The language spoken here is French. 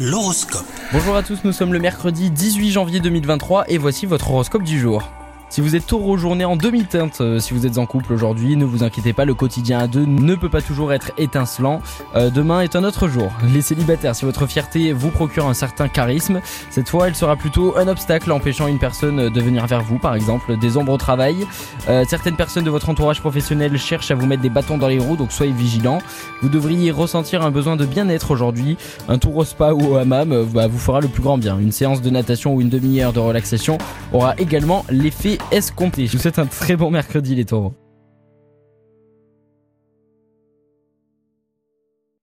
L'horoscope. Bonjour à tous, nous sommes le mercredi 18 janvier 2023 et voici votre horoscope du jour. Si vous êtes taureau journée en demi-teinte, euh, si vous êtes en couple aujourd'hui, ne vous inquiétez pas, le quotidien à deux ne peut pas toujours être étincelant. Euh, demain est un autre jour. Les célibataires, si votre fierté vous procure un certain charisme, cette fois elle sera plutôt un obstacle empêchant une personne de venir vers vous, par exemple, des ombres au travail. Euh, certaines personnes de votre entourage professionnel cherchent à vous mettre des bâtons dans les roues, donc soyez vigilants. Vous devriez ressentir un besoin de bien-être aujourd'hui. Un tour au spa ou au hammam euh, bah, vous fera le plus grand bien. Une séance de natation ou une demi-heure de relaxation aura également l'effet escompté. Je vous souhaite un très bon mercredi les taureaux.